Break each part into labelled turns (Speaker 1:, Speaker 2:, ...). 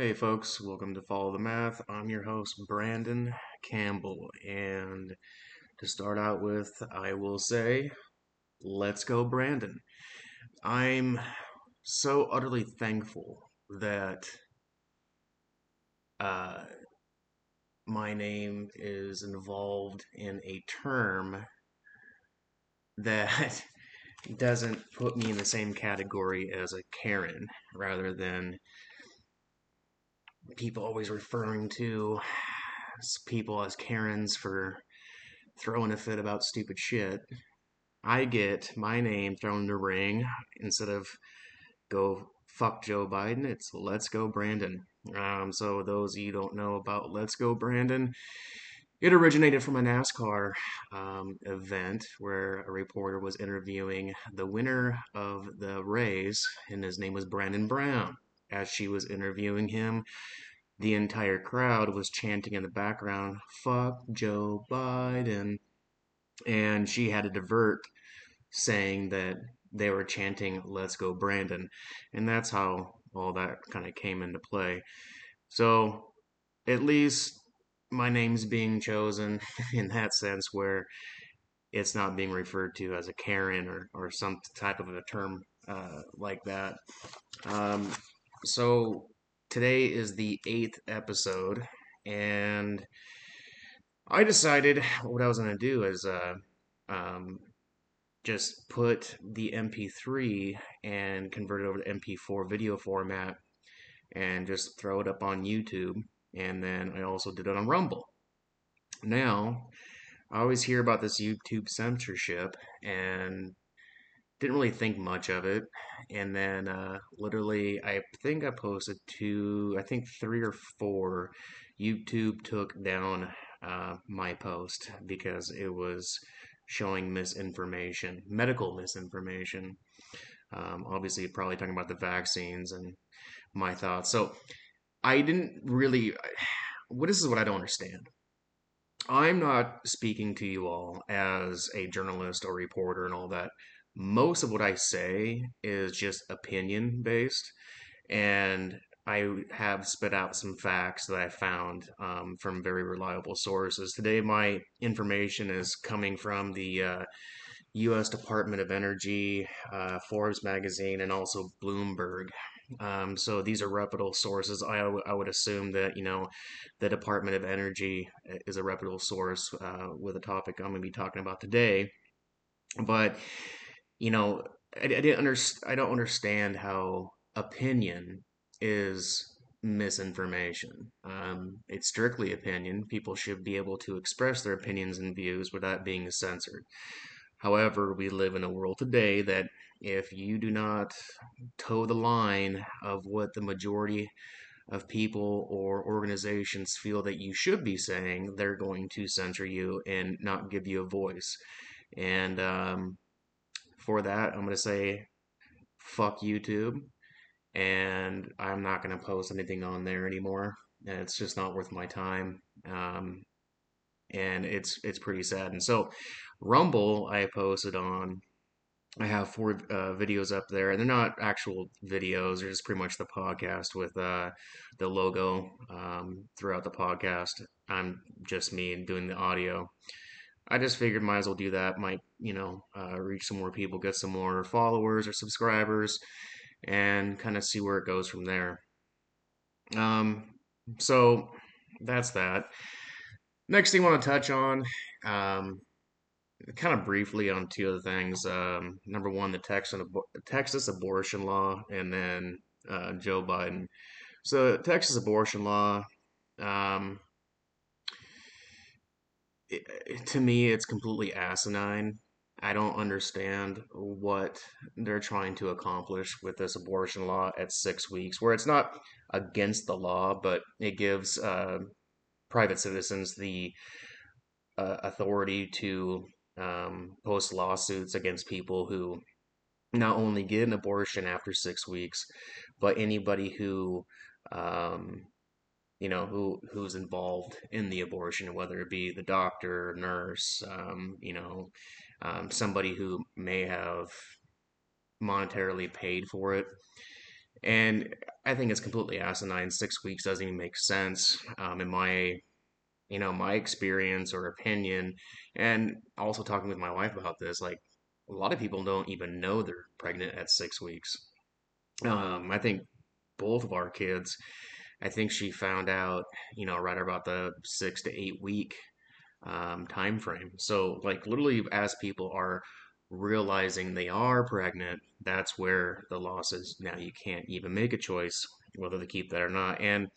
Speaker 1: Hey folks, welcome to Follow the Math. I'm your host, Brandon Campbell. And to start out with, I will say, let's go, Brandon. I'm so utterly thankful that uh, my name is involved in a term that doesn't put me in the same category as a Karen rather than people always referring to people as Karens for throwing a fit about stupid shit. I get my name thrown in the ring instead of go fuck Joe Biden. It's let's go Brandon. Um, so those you don't know about Let's Go Brandon, it originated from a NASCAR um, event where a reporter was interviewing the winner of the race, and his name was Brandon Brown. As she was interviewing him, the entire crowd was chanting in the background, fuck Joe Biden. And she had to divert saying that they were chanting, let's go Brandon. And that's how all that kind of came into play. So at least my name's being chosen in that sense where it's not being referred to as a Karen or, or some type of a term uh, like that. Um, so today is the eighth episode, and I decided what I was going to do is uh, um, just put the MP3 and convert it over to MP4 video format and just throw it up on YouTube. And then I also did it on Rumble. Now, I always hear about this YouTube censorship, and didn't really think much of it. And then uh, literally, I think I posted two, I think three or four. YouTube took down uh, my post because it was showing misinformation, medical misinformation. Um, obviously, probably talking about the vaccines and my thoughts. So I didn't really. What this is what I don't understand. I'm not speaking to you all as a journalist or reporter and all that most of what I say is just opinion based, and I have spit out some facts that I found um, from very reliable sources. Today, my information is coming from the uh, U.S. Department of Energy, uh, Forbes magazine, and also Bloomberg. Um, so these are reputable sources. I, I would assume that you know the Department of Energy uh, is a reputable source uh, with a topic I'm going to be talking about today. But you know, I, I didn't understand. I don't understand how opinion is misinformation. Um, it's strictly opinion. People should be able to express their opinions and views without being censored. However, we live in a world today that if you do not toe the line of what the majority of people or organizations feel that you should be saying, they're going to censor you and not give you a voice. And um, for that, I'm going to say fuck YouTube and I'm not going to post anything on there anymore. It's just not worth my time. Um, and it's it's pretty sad. And so, Rumble, I posted on. I have four uh, videos up there, and they're not actual videos. They're just pretty much the podcast with uh, the logo um, throughout the podcast. I'm just me doing the audio. I just figured might as well do that. Might you know uh, reach some more people, get some more followers or subscribers, and kind of see where it goes from there. Um, so that's that. Next thing I want to touch on, um, kind of briefly on two other things. Um, number one, the Texas Texas abortion law, and then uh, Joe Biden. So Texas abortion law. Um, to me, it's completely asinine. I don't understand what they're trying to accomplish with this abortion law at six weeks, where it's not against the law, but it gives uh, private citizens the uh, authority to um, post lawsuits against people who not only get an abortion after six weeks, but anybody who um, you know who who's involved in the abortion, whether it be the doctor, nurse, um, you know, um, somebody who may have monetarily paid for it. And I think it's completely asinine. Six weeks doesn't even make sense um, in my, you know, my experience or opinion. And also talking with my wife about this, like a lot of people don't even know they're pregnant at six weeks. Um, I think both of our kids, I think she found out, you know, right about the six to eight week um, time frame. So, like, literally, as people are realizing they are pregnant, that's where the law says now you can't even make a choice whether to keep that or not. And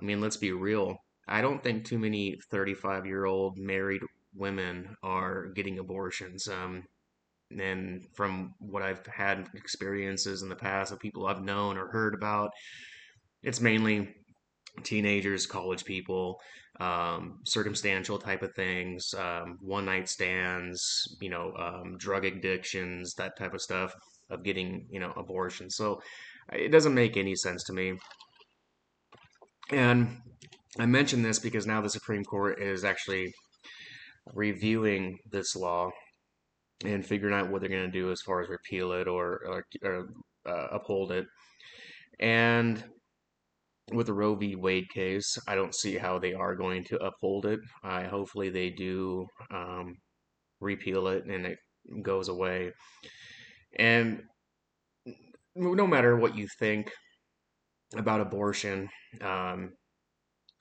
Speaker 1: I mean, let's be real. I don't think too many 35 year old married women are getting abortions. Um, and from what I've had experiences in the past of people I've known or heard about, it's mainly teenagers, college people, um, circumstantial type of things, um, one night stands, you know, um, drug addictions, that type of stuff of getting, you know, abortion. So it doesn't make any sense to me. And I mention this because now the Supreme Court is actually reviewing this law and figuring out what they're going to do as far as repeal it or, or, or uh, uphold it. And with the Roe v. Wade case, I don't see how they are going to uphold it. I hopefully they do um, repeal it and it goes away. And no matter what you think about abortion, um,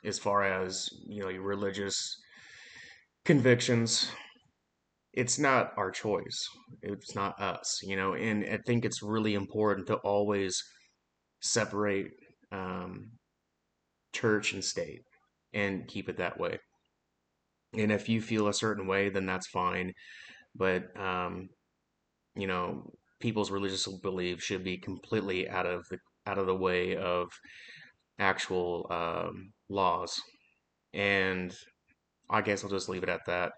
Speaker 1: as far as you know your religious convictions, it's not our choice. It's not us, you know. And I think it's really important to always separate um, church and state and keep it that way. And if you feel a certain way, then that's fine. But, um, you know, people's religious beliefs should be completely out of the out of the way of actual um, laws. And I guess I'll just leave it at that.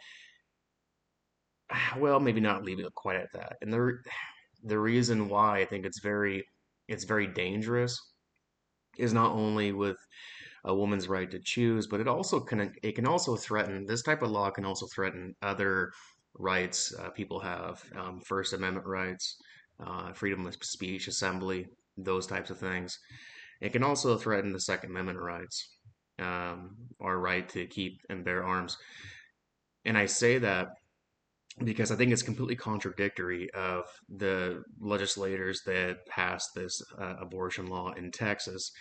Speaker 1: Well, maybe not leave it quite at that. And the the reason why I think it's very it's very dangerous is not only with a woman's right to choose, but it also can it can also threaten this type of law can also threaten other rights uh, people have, um, First Amendment rights, uh, freedom of speech, assembly, those types of things. It can also threaten the Second Amendment rights, um, our right to keep and bear arms. And I say that because I think it's completely contradictory of the legislators that passed this uh, abortion law in Texas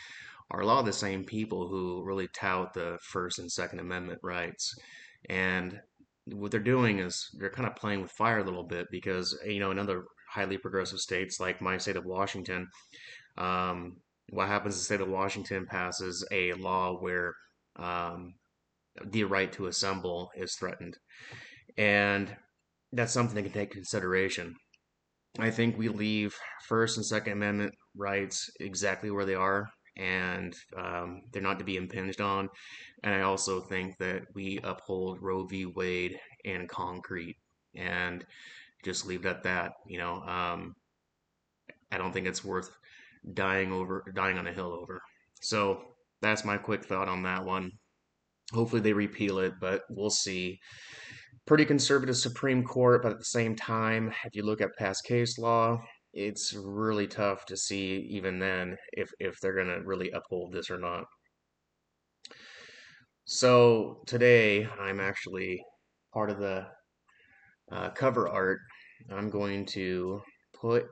Speaker 1: are a lot of the same people who really tout the First and Second Amendment rights. And what they're doing is they're kind of playing with fire a little bit because, you know, in other highly progressive states like my state of Washington, um, what happens is the state of Washington passes a law where um, the right to assemble is threatened. And that's something can take consideration. I think we leave First and Second Amendment rights exactly where they are, and um, they're not to be impinged on. And I also think that we uphold Roe v. Wade and concrete and just leave it at that. You know, um, I don't think it's worth dying over, dying on a hill over. So that's my quick thought on that one. Hopefully they repeal it, but we'll see pretty conservative Supreme Court, but at the same time, if you look at past case law, it's really tough to see even then if if they're going to really uphold this or not. So today I'm actually part of the uh, cover art. I'm going to put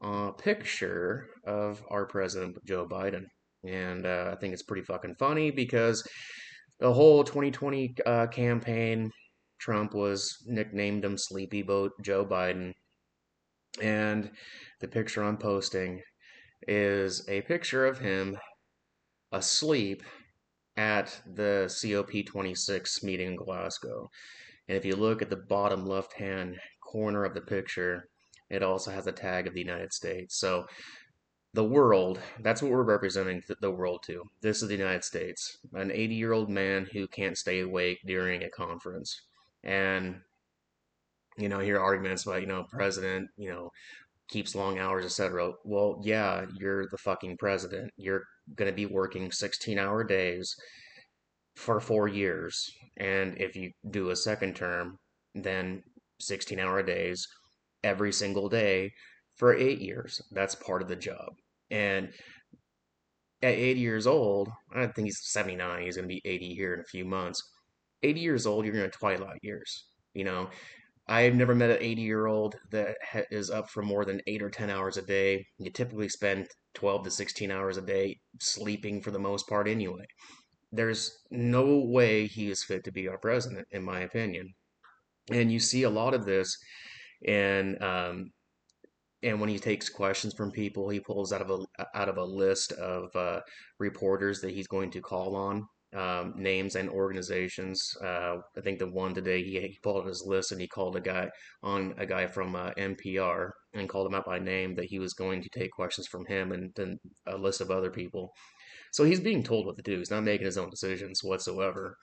Speaker 1: a picture of our president Joe Biden, and uh, I think it's pretty fucking funny because the whole 2020 uh, campaign Trump was nicknamed him Sleepy Joe Biden. And the picture I'm posting is a picture of him asleep at the COP26 meeting in Glasgow. And if you look at the bottom left hand corner of the picture, it also has a tag of the United States. So the world, that's what we're representing the world to. This is the United States, an 80 year old man who can't stay awake during a conference and you know hear arguments about you know president you know keeps long hours etc well yeah you're the fucking president. You're going to be working 16 hour days for four years. And if you do a second term then 16 hour days every single day for eight years. That's part of the job. And at 80 years old, I think he's 79, he's going to be 80 here in a few months. 80 years old, you're in your twilight years. You know, I've never met an 80 year old that is up for more than eight or 10 hours a day. You typically spend 12 to 16 hours a day sleeping for the most part anyway. There's no way he is fit to be our president, in my opinion. And you see a lot of this in um, and when he takes questions from people, he pulls out of a out of a list of uh, reporters that he's going to call on, um, names and organizations. Uh, I think the one today he, he pulled out his list and he called a guy on a guy from uh, NPR and called him out by name that he was going to take questions from him and then a list of other people. So he's being told what to do. He's not making his own decisions whatsoever,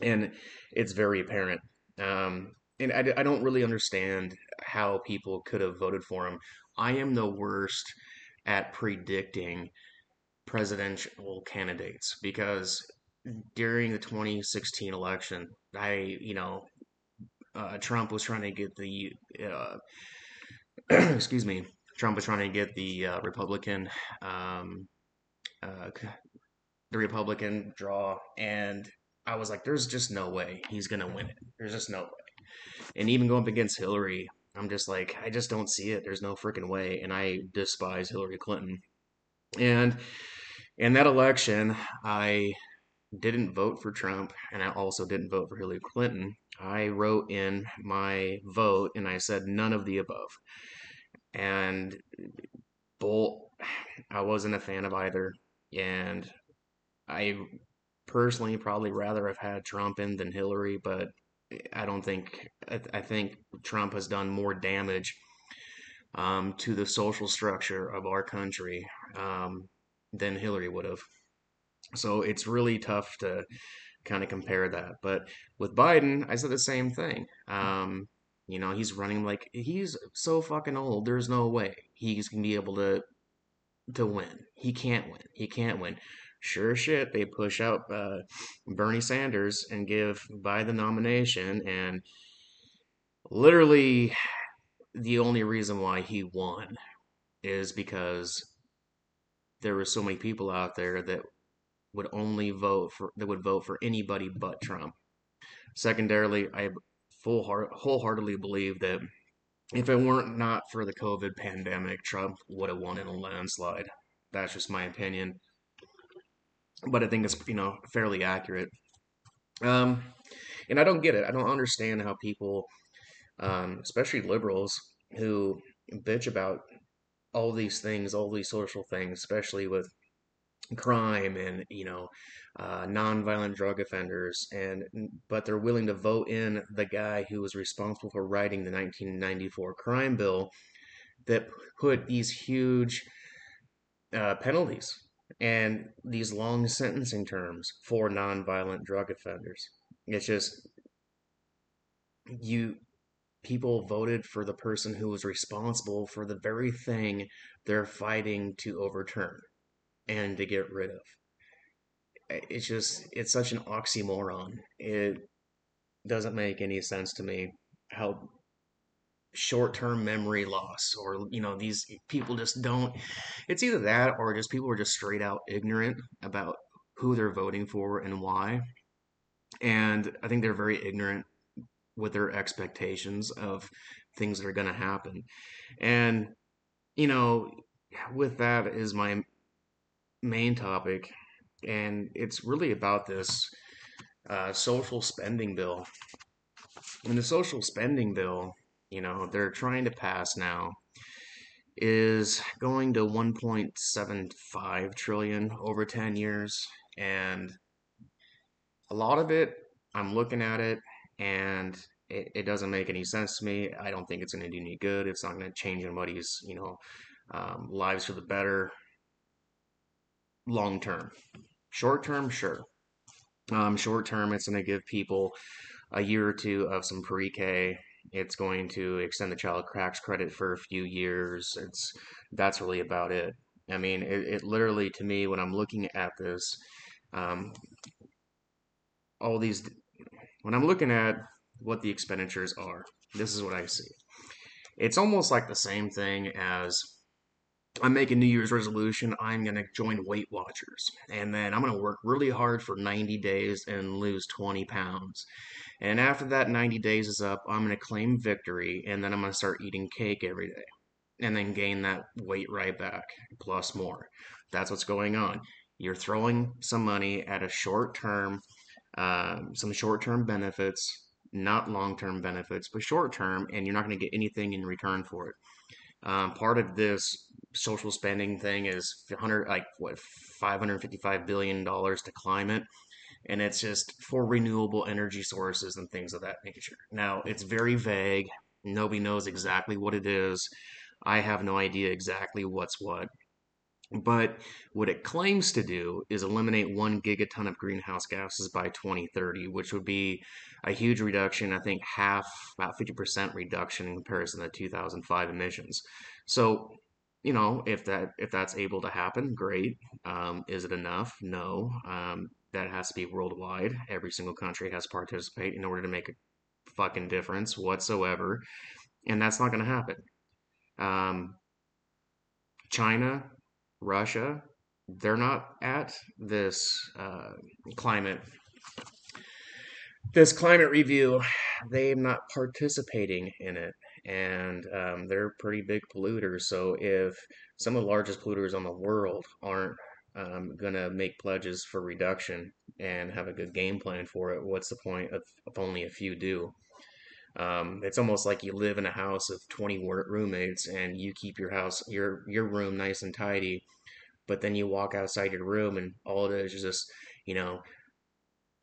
Speaker 1: and it's very apparent. Um, and I, I don't really understand how people could have voted for him. I am the worst at predicting presidential candidates because during the 2016 election, I, you know, uh, Trump was trying to get the, uh, excuse me, Trump was trying to get the uh, Republican, um, uh, the Republican draw, and I was like, "There's just no way he's gonna win it. There's just no way." And even going up against Hillary, I'm just like, I just don't see it. There's no freaking way. And I despise Hillary Clinton. And in that election, I didn't vote for Trump and I also didn't vote for Hillary Clinton. I wrote in my vote and I said none of the above. And both, I wasn't a fan of either. And I personally probably rather have had Trump in than Hillary, but I don't think I, I think Trump has done more damage um, to the social structure of our country um, than Hillary would have. So it's really tough to kind of compare that. But with Biden, I said the same thing. Um, you know, he's running like he's so fucking old. There's no way he's gonna be able to to win. He can't win. He can't win sure shit, they push out uh, Bernie Sanders and give Biden the nomination, and literally the only reason why he won is because there were so many people out there that would only vote for that would vote for anybody but Trump. Secondarily, I full heart, wholeheartedly believe that if it weren't not for the COVID pandemic, Trump would have won in a landslide. That's just my opinion but I think it's you know fairly accurate. Um, and I don't get it. I don't understand how people, um, especially liberals, who bitch about all these things, all these social things, especially with crime and you know uh, nonviolent drug offenders, and but they're willing to vote in the guy who was responsible for writing the 1994 crime bill that put these huge uh, penalties and these long sentencing terms for nonviolent drug offenders. It's just you people voted for the person who was responsible for the very thing they're fighting to overturn and to get rid of. It's just it's such an oxymoron. It doesn't make any sense to me how short-term memory loss or you know these people just don't it's either that or just people are just straight out ignorant about who they're voting for and why and i think they're very ignorant with their expectations of things that are going to happen and you know with that is my main topic and it's really about this uh, social spending bill. And the social spending bill you know, they're trying to pass now is going to 1.75 trillion over 10 years and a lot of it i'm looking at it and it, it doesn't make any sense to me. I don't think it's going to do any good. It's not going to change anybody's you know um, lives for the better long term short term sure um, short term it's going to give people a year or two of some pre-k it's going to extend the child tax credit for a few years. It's that's really about it. I mean, it, it literally to me when I'm looking at this, um, all these when I'm looking at what the expenditures are, this is what I see. It's almost like the same thing as I'm making New Year's resolution. I'm going to join Weight Watchers. And then I'm going to work really hard for 90 days and lose 20 pounds. And after that 90 days is up, I'm going to claim victory. And then I'm going to start eating cake every day. And then gain that weight right back, plus more. That's what's going on. You're throwing some money at a short term, um, some short term benefits, not long term benefits, but short term, and you're not going to get anything in return for it. Um, part of this social spending thing is 100 like what 555 billion dollars to climate and it's just for renewable energy sources and things of that nature. Now, it's very vague. Nobody knows exactly what it is. I have no idea exactly what's what. But what it claims to do is eliminate one gigaton of greenhouse gases by 2030, which would be a huge reduction. I think half, about 50% reduction in comparison to 2005 emissions. So, you know, if that if that's able to happen, great. Um, is it enough? No. Um, that has to be worldwide. Every single country has to participate in order to make a fucking difference whatsoever, and that's not going to happen. Um, China, Russia, they're not at this uh, climate this climate review. They're not participating in it, and um, they're pretty big polluters. So if some of the largest polluters on the world aren't um, going to make pledges for reduction and have a good game plan for it, what's the point of, if only a few do? Um, it's almost like you live in a house of 20 roommates and you keep your house, your your room nice and tidy, but then you walk outside your room and all it is is just, you know,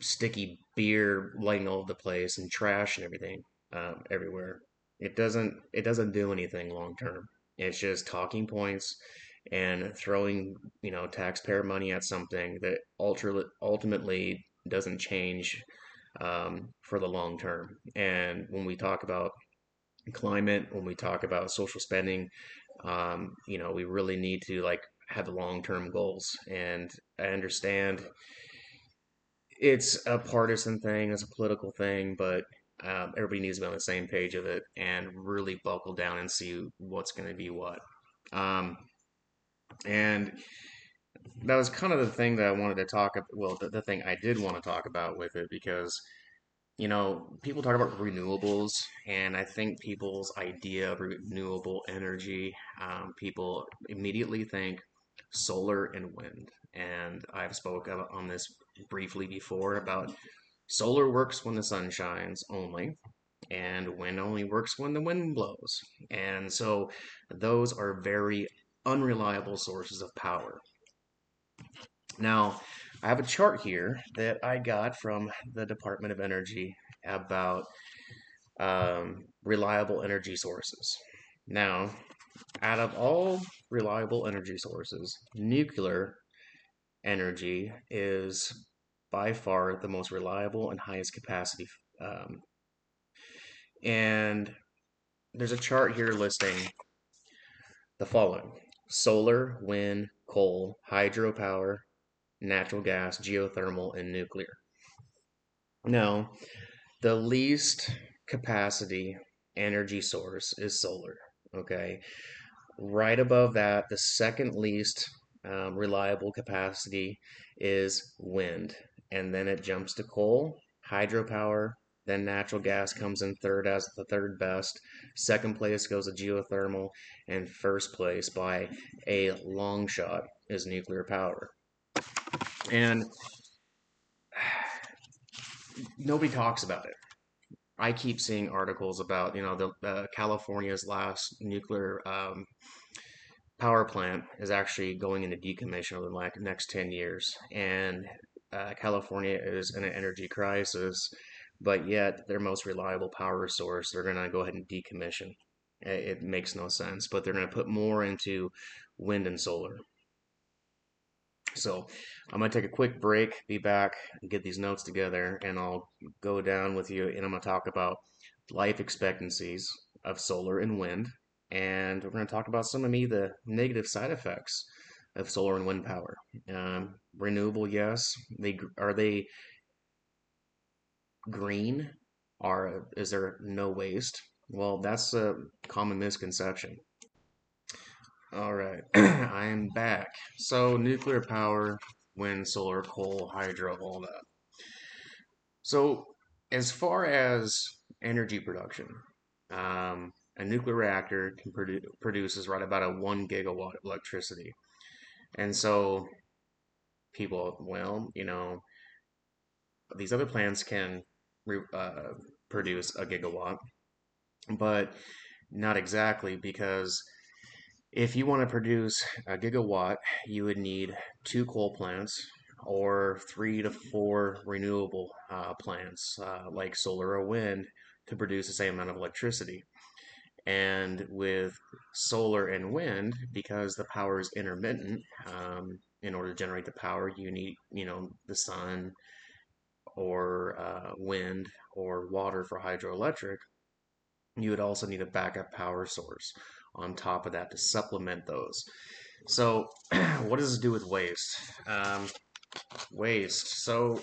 Speaker 1: sticky beer lighting all over the place and trash and everything um, everywhere. It doesn't it doesn't do anything long term. It's just talking points and throwing you know taxpayer money at something that ultimately doesn't change um, for the long term. And when we talk about climate, when we talk about social spending, um, you know, we really need to like have long term goals. And I understand it's a partisan thing, it's a political thing, but um, everybody needs to be on the same page of it and really buckle down and see what's going to be what. Um, and that was kind of the thing that I wanted to talk about. Well, the, the thing I did want to talk about with it because, you know, people talk about renewables, and I think people's idea of renewable energy, um, people immediately think solar and wind. And I've spoke on this briefly before about solar works when the sun shines only, and wind only works when the wind blows. And so those are very unreliable sources of power. Now, I have a chart here that I got from the Department of Energy about um, reliable energy sources. Now, out of all reliable energy sources, nuclear energy is by far the most reliable and highest capacity. Um, and there's a chart here listing the following solar, wind, coal, hydropower, natural gas, geothermal, and nuclear. Now, the least capacity energy source is solar. Okay. Right above that, the second least um, reliable capacity is wind. And then it jumps to coal, hydropower, then natural gas comes in third as the third best. Second place goes to geothermal, and first place by a long shot is nuclear power. And nobody talks about it. I keep seeing articles about you know the uh, California's last nuclear um, power plant is actually going into decommission over the next ten years, and uh, California is in an energy crisis, but yet their most reliable power source they're going to go ahead and decommission. It, it makes no sense, but they're going to put more into wind and solar. So I'm going to take a quick break, be back, get these notes together, and I'll go down with you and I'm going to talk about life expectancies of solar and wind. And we're going to talk about some of me the negative side effects of solar and wind power. Um, renewable, yes. They are they green? Are is there no waste? Well, that's a common misconception. All right, I am back. So, nuclear power, wind, solar, coal, hydro, all that. So, as far as energy production, um, a nuclear reactor can produ produces right about a one gigawatt of electricity. And so, people, well, you know, these other plants can uh, produce a gigawatt, but not exactly because if you want to produce a gigawatt, you would need two coal plants or three to four renewable uh, plants uh, like solar or wind to produce the same amount of electricity. And with solar and wind, because the power is intermittent, um, in order to generate the power, you need, you know, the sun or uh, wind or water for hydroelectric. You would also need a backup power source on top of that to supplement those. So, what does this do with waste? Um, waste. So,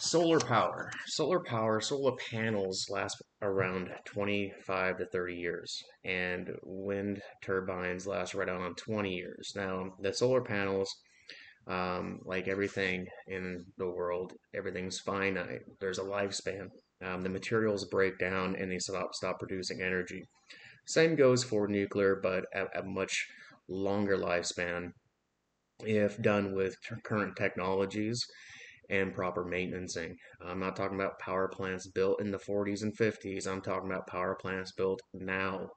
Speaker 1: solar power. Solar power, solar panels last around 25 to 30 years, and wind turbines last right around 20 years. Now, the solar panels, um, like everything in the world, everything's finite. There's a lifespan. Um, the materials break down and they stop, stop producing energy. Same goes for nuclear, but a much longer lifespan if done with current technologies and proper maintenancing. I'm not talking about power plants built in the 40s and 50s. I'm talking about power plants built now.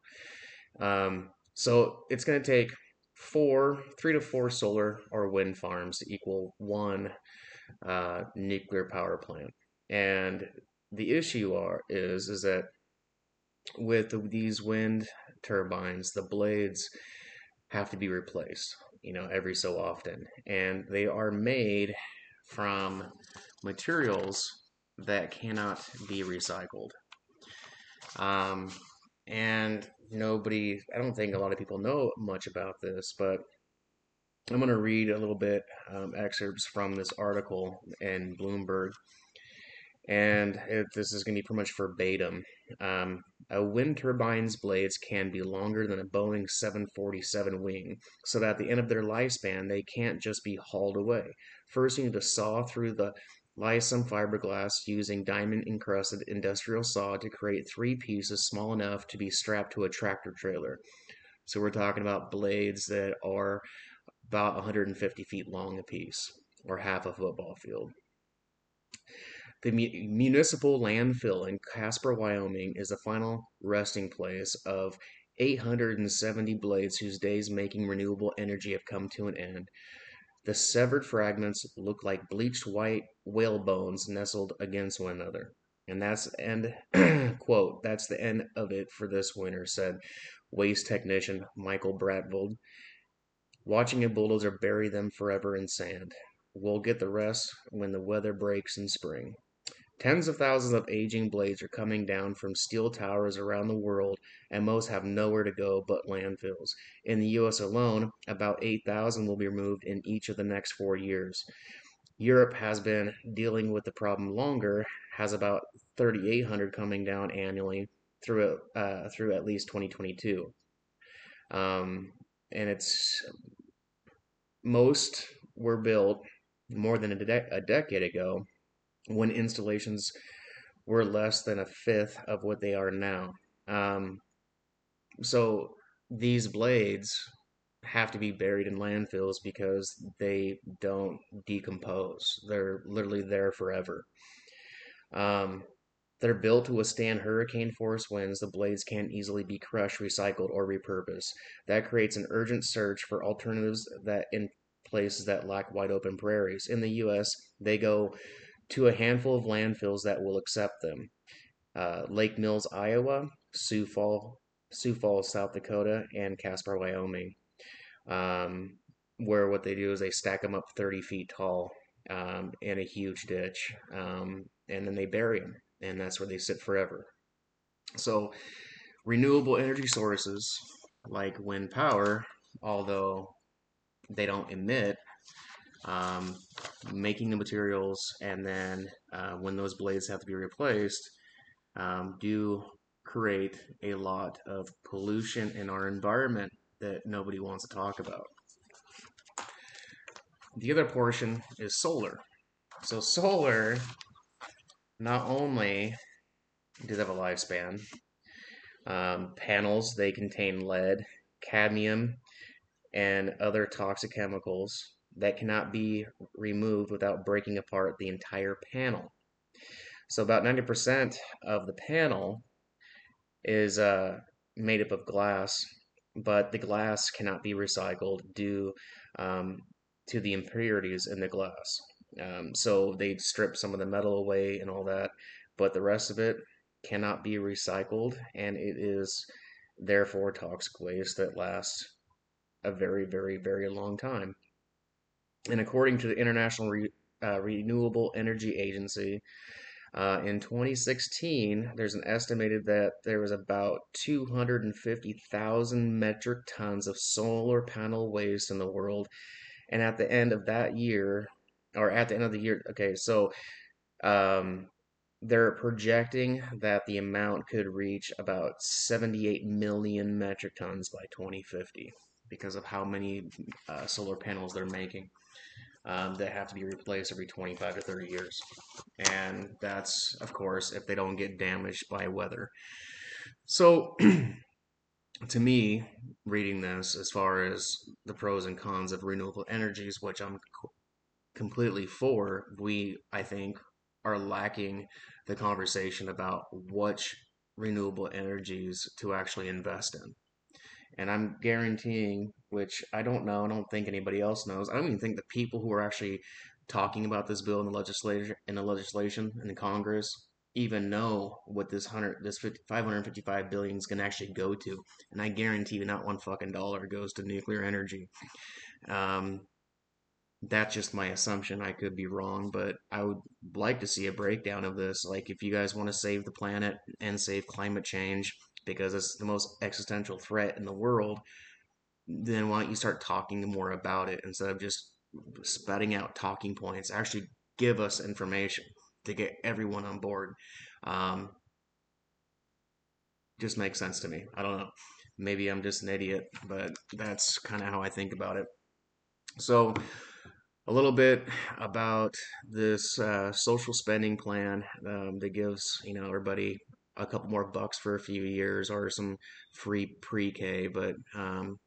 Speaker 1: Um, so it's going to take four, three to four solar or wind farms to equal one uh, nuclear power plant. And the issue are is is that with these wind turbines, the blades have to be replaced, you know, every so often. And they are made from materials that cannot be recycled. Um, and nobody, I don't think a lot of people know much about this, but I'm going to read a little bit um, excerpts from this article in Bloomberg and it, this is going to be pretty much verbatim. Um, a wind turbine's blades can be longer than a Boeing 747 wing, so that at the end of their lifespan, they can't just be hauled away. First, you need to saw through the lysom fiberglass using diamond encrusted industrial saw to create three pieces small enough to be strapped to a tractor trailer. So we're talking about blades that are about 150 feet long apiece, or half a football field. The municipal landfill in Casper, Wyoming is the final resting place of 870 blades whose days making renewable energy have come to an end. The severed fragments look like bleached white whale bones nestled against one another. And that's end quote, that's the end of it for this winter, said waste technician Michael Bratvold. Watching a bulldozer bury them forever in sand. We'll get the rest when the weather breaks in spring. Tens of thousands of aging blades are coming down from steel towers around the world, and most have nowhere to go but landfills. In the US alone, about 8,000 will be removed in each of the next four years. Europe has been dealing with the problem longer, has about 3,800 coming down annually through uh, through at least 2022. Um, and it's most were built more than a, de- a decade ago when installations were less than a fifth of what they are now. Um, so these blades have to be buried in landfills because they don't decompose. They're literally there forever. Um, they're built to withstand hurricane force winds. The blades can't easily be crushed, recycled, or repurposed. That creates an urgent search for alternatives that in places that lack wide open prairies. In the U.S., they go to a handful of landfills that will accept them. Uh, Lake Mills, Iowa, Sioux Falls, Sioux Falls, South Dakota, and Casper, Wyoming, um, where what they do is they stack them up 30 feet tall um, in a huge ditch, um, and then they bury them, and that's where they sit forever. So, renewable energy sources like wind power, although they don't emit, um, making the materials, and then uh, when those blades have to be replaced, um, do create a lot of pollution in our environment that nobody wants to talk about. The other portion is solar. So solar not only does have a lifespan, um, panels they contain lead, cadmium, and other toxic chemicals that cannot be removed without breaking apart the entire panel. So about 90% of the panel is uh, made up of glass, but the glass cannot be recycled due um, to the impurities in the glass. Um, so they strip some of the metal away and all that, but the rest of it cannot be recycled, and it is therefore toxic waste that lasts a very, very, very long time. And according to the International Re- uh, Renewable Energy Agency, uh, in 2016, there's an estimated that there was about 250,000 metric tons of solar panel waste in the world. And at the end of that year, or at the end of the year, okay, so um, they're projecting that the amount could reach about 78 million metric tons by 2050 because of how many uh, solar panels they're making um, that have to be replaced every 25 to 30 years. And that's, of course, if they don't get damaged by weather. So, to me, reading this, as far as the pros and cons of renewable energies, which I'm completely for, we, I think, are lacking the conversation about which renewable energies to actually invest in. And I'm guaranteeing, which I don't know, I don't think anybody else knows. I don't even think the people who are actually talking about this bill in the legislature, in the legislation, in the Congress, even know what this hundred, this 50, 555 billion is going to actually go to. And I guarantee you, not one fucking dollar goes to nuclear energy. Um, that's just my assumption. I could be wrong, but I would like to see a breakdown of this. Like, if you guys want to save the planet and save climate change, because it's the most existential threat in the world, then why don't you start talking more about it instead of just spouting out talking points? Actually, give us information to get everyone on board. Um, just makes sense to me. I don't know. Maybe I'm just an idiot, but that's kind of how I think about it. So, a little bit about this uh, social spending plan um, that gives you know everybody a couple more bucks for a few years or some free pre-K, but um,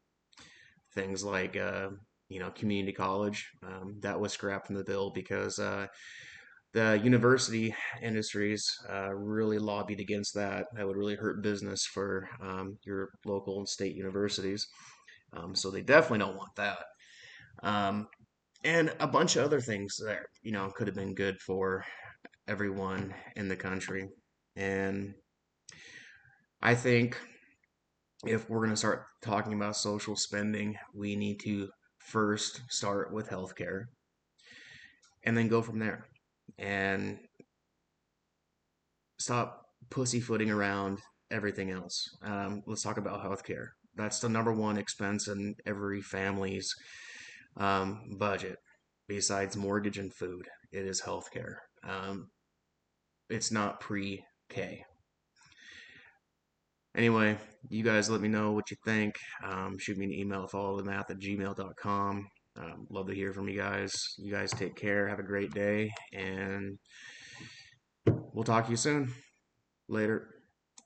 Speaker 1: things like uh, you know community college um, that was scrapped from the bill because uh, the university industries uh, really lobbied against that. That would really hurt business for um, your local and state universities. Um, so they definitely don't want that. Um, and a bunch of other things that you know could have been good for everyone in the country. And I think if we're going to start talking about social spending, we need to first start with healthcare and then go from there and stop pussyfooting around everything else. Um, let's talk about healthcare. That's the number one expense in every family's um, budget, besides mortgage and food. It is healthcare. Um, it's not pre K. Anyway, you guys let me know what you think. Um, shoot me an email at followthemath at gmail.com. Um, love to hear from you guys. You guys take care. Have a great day. And we'll talk to you soon. Later.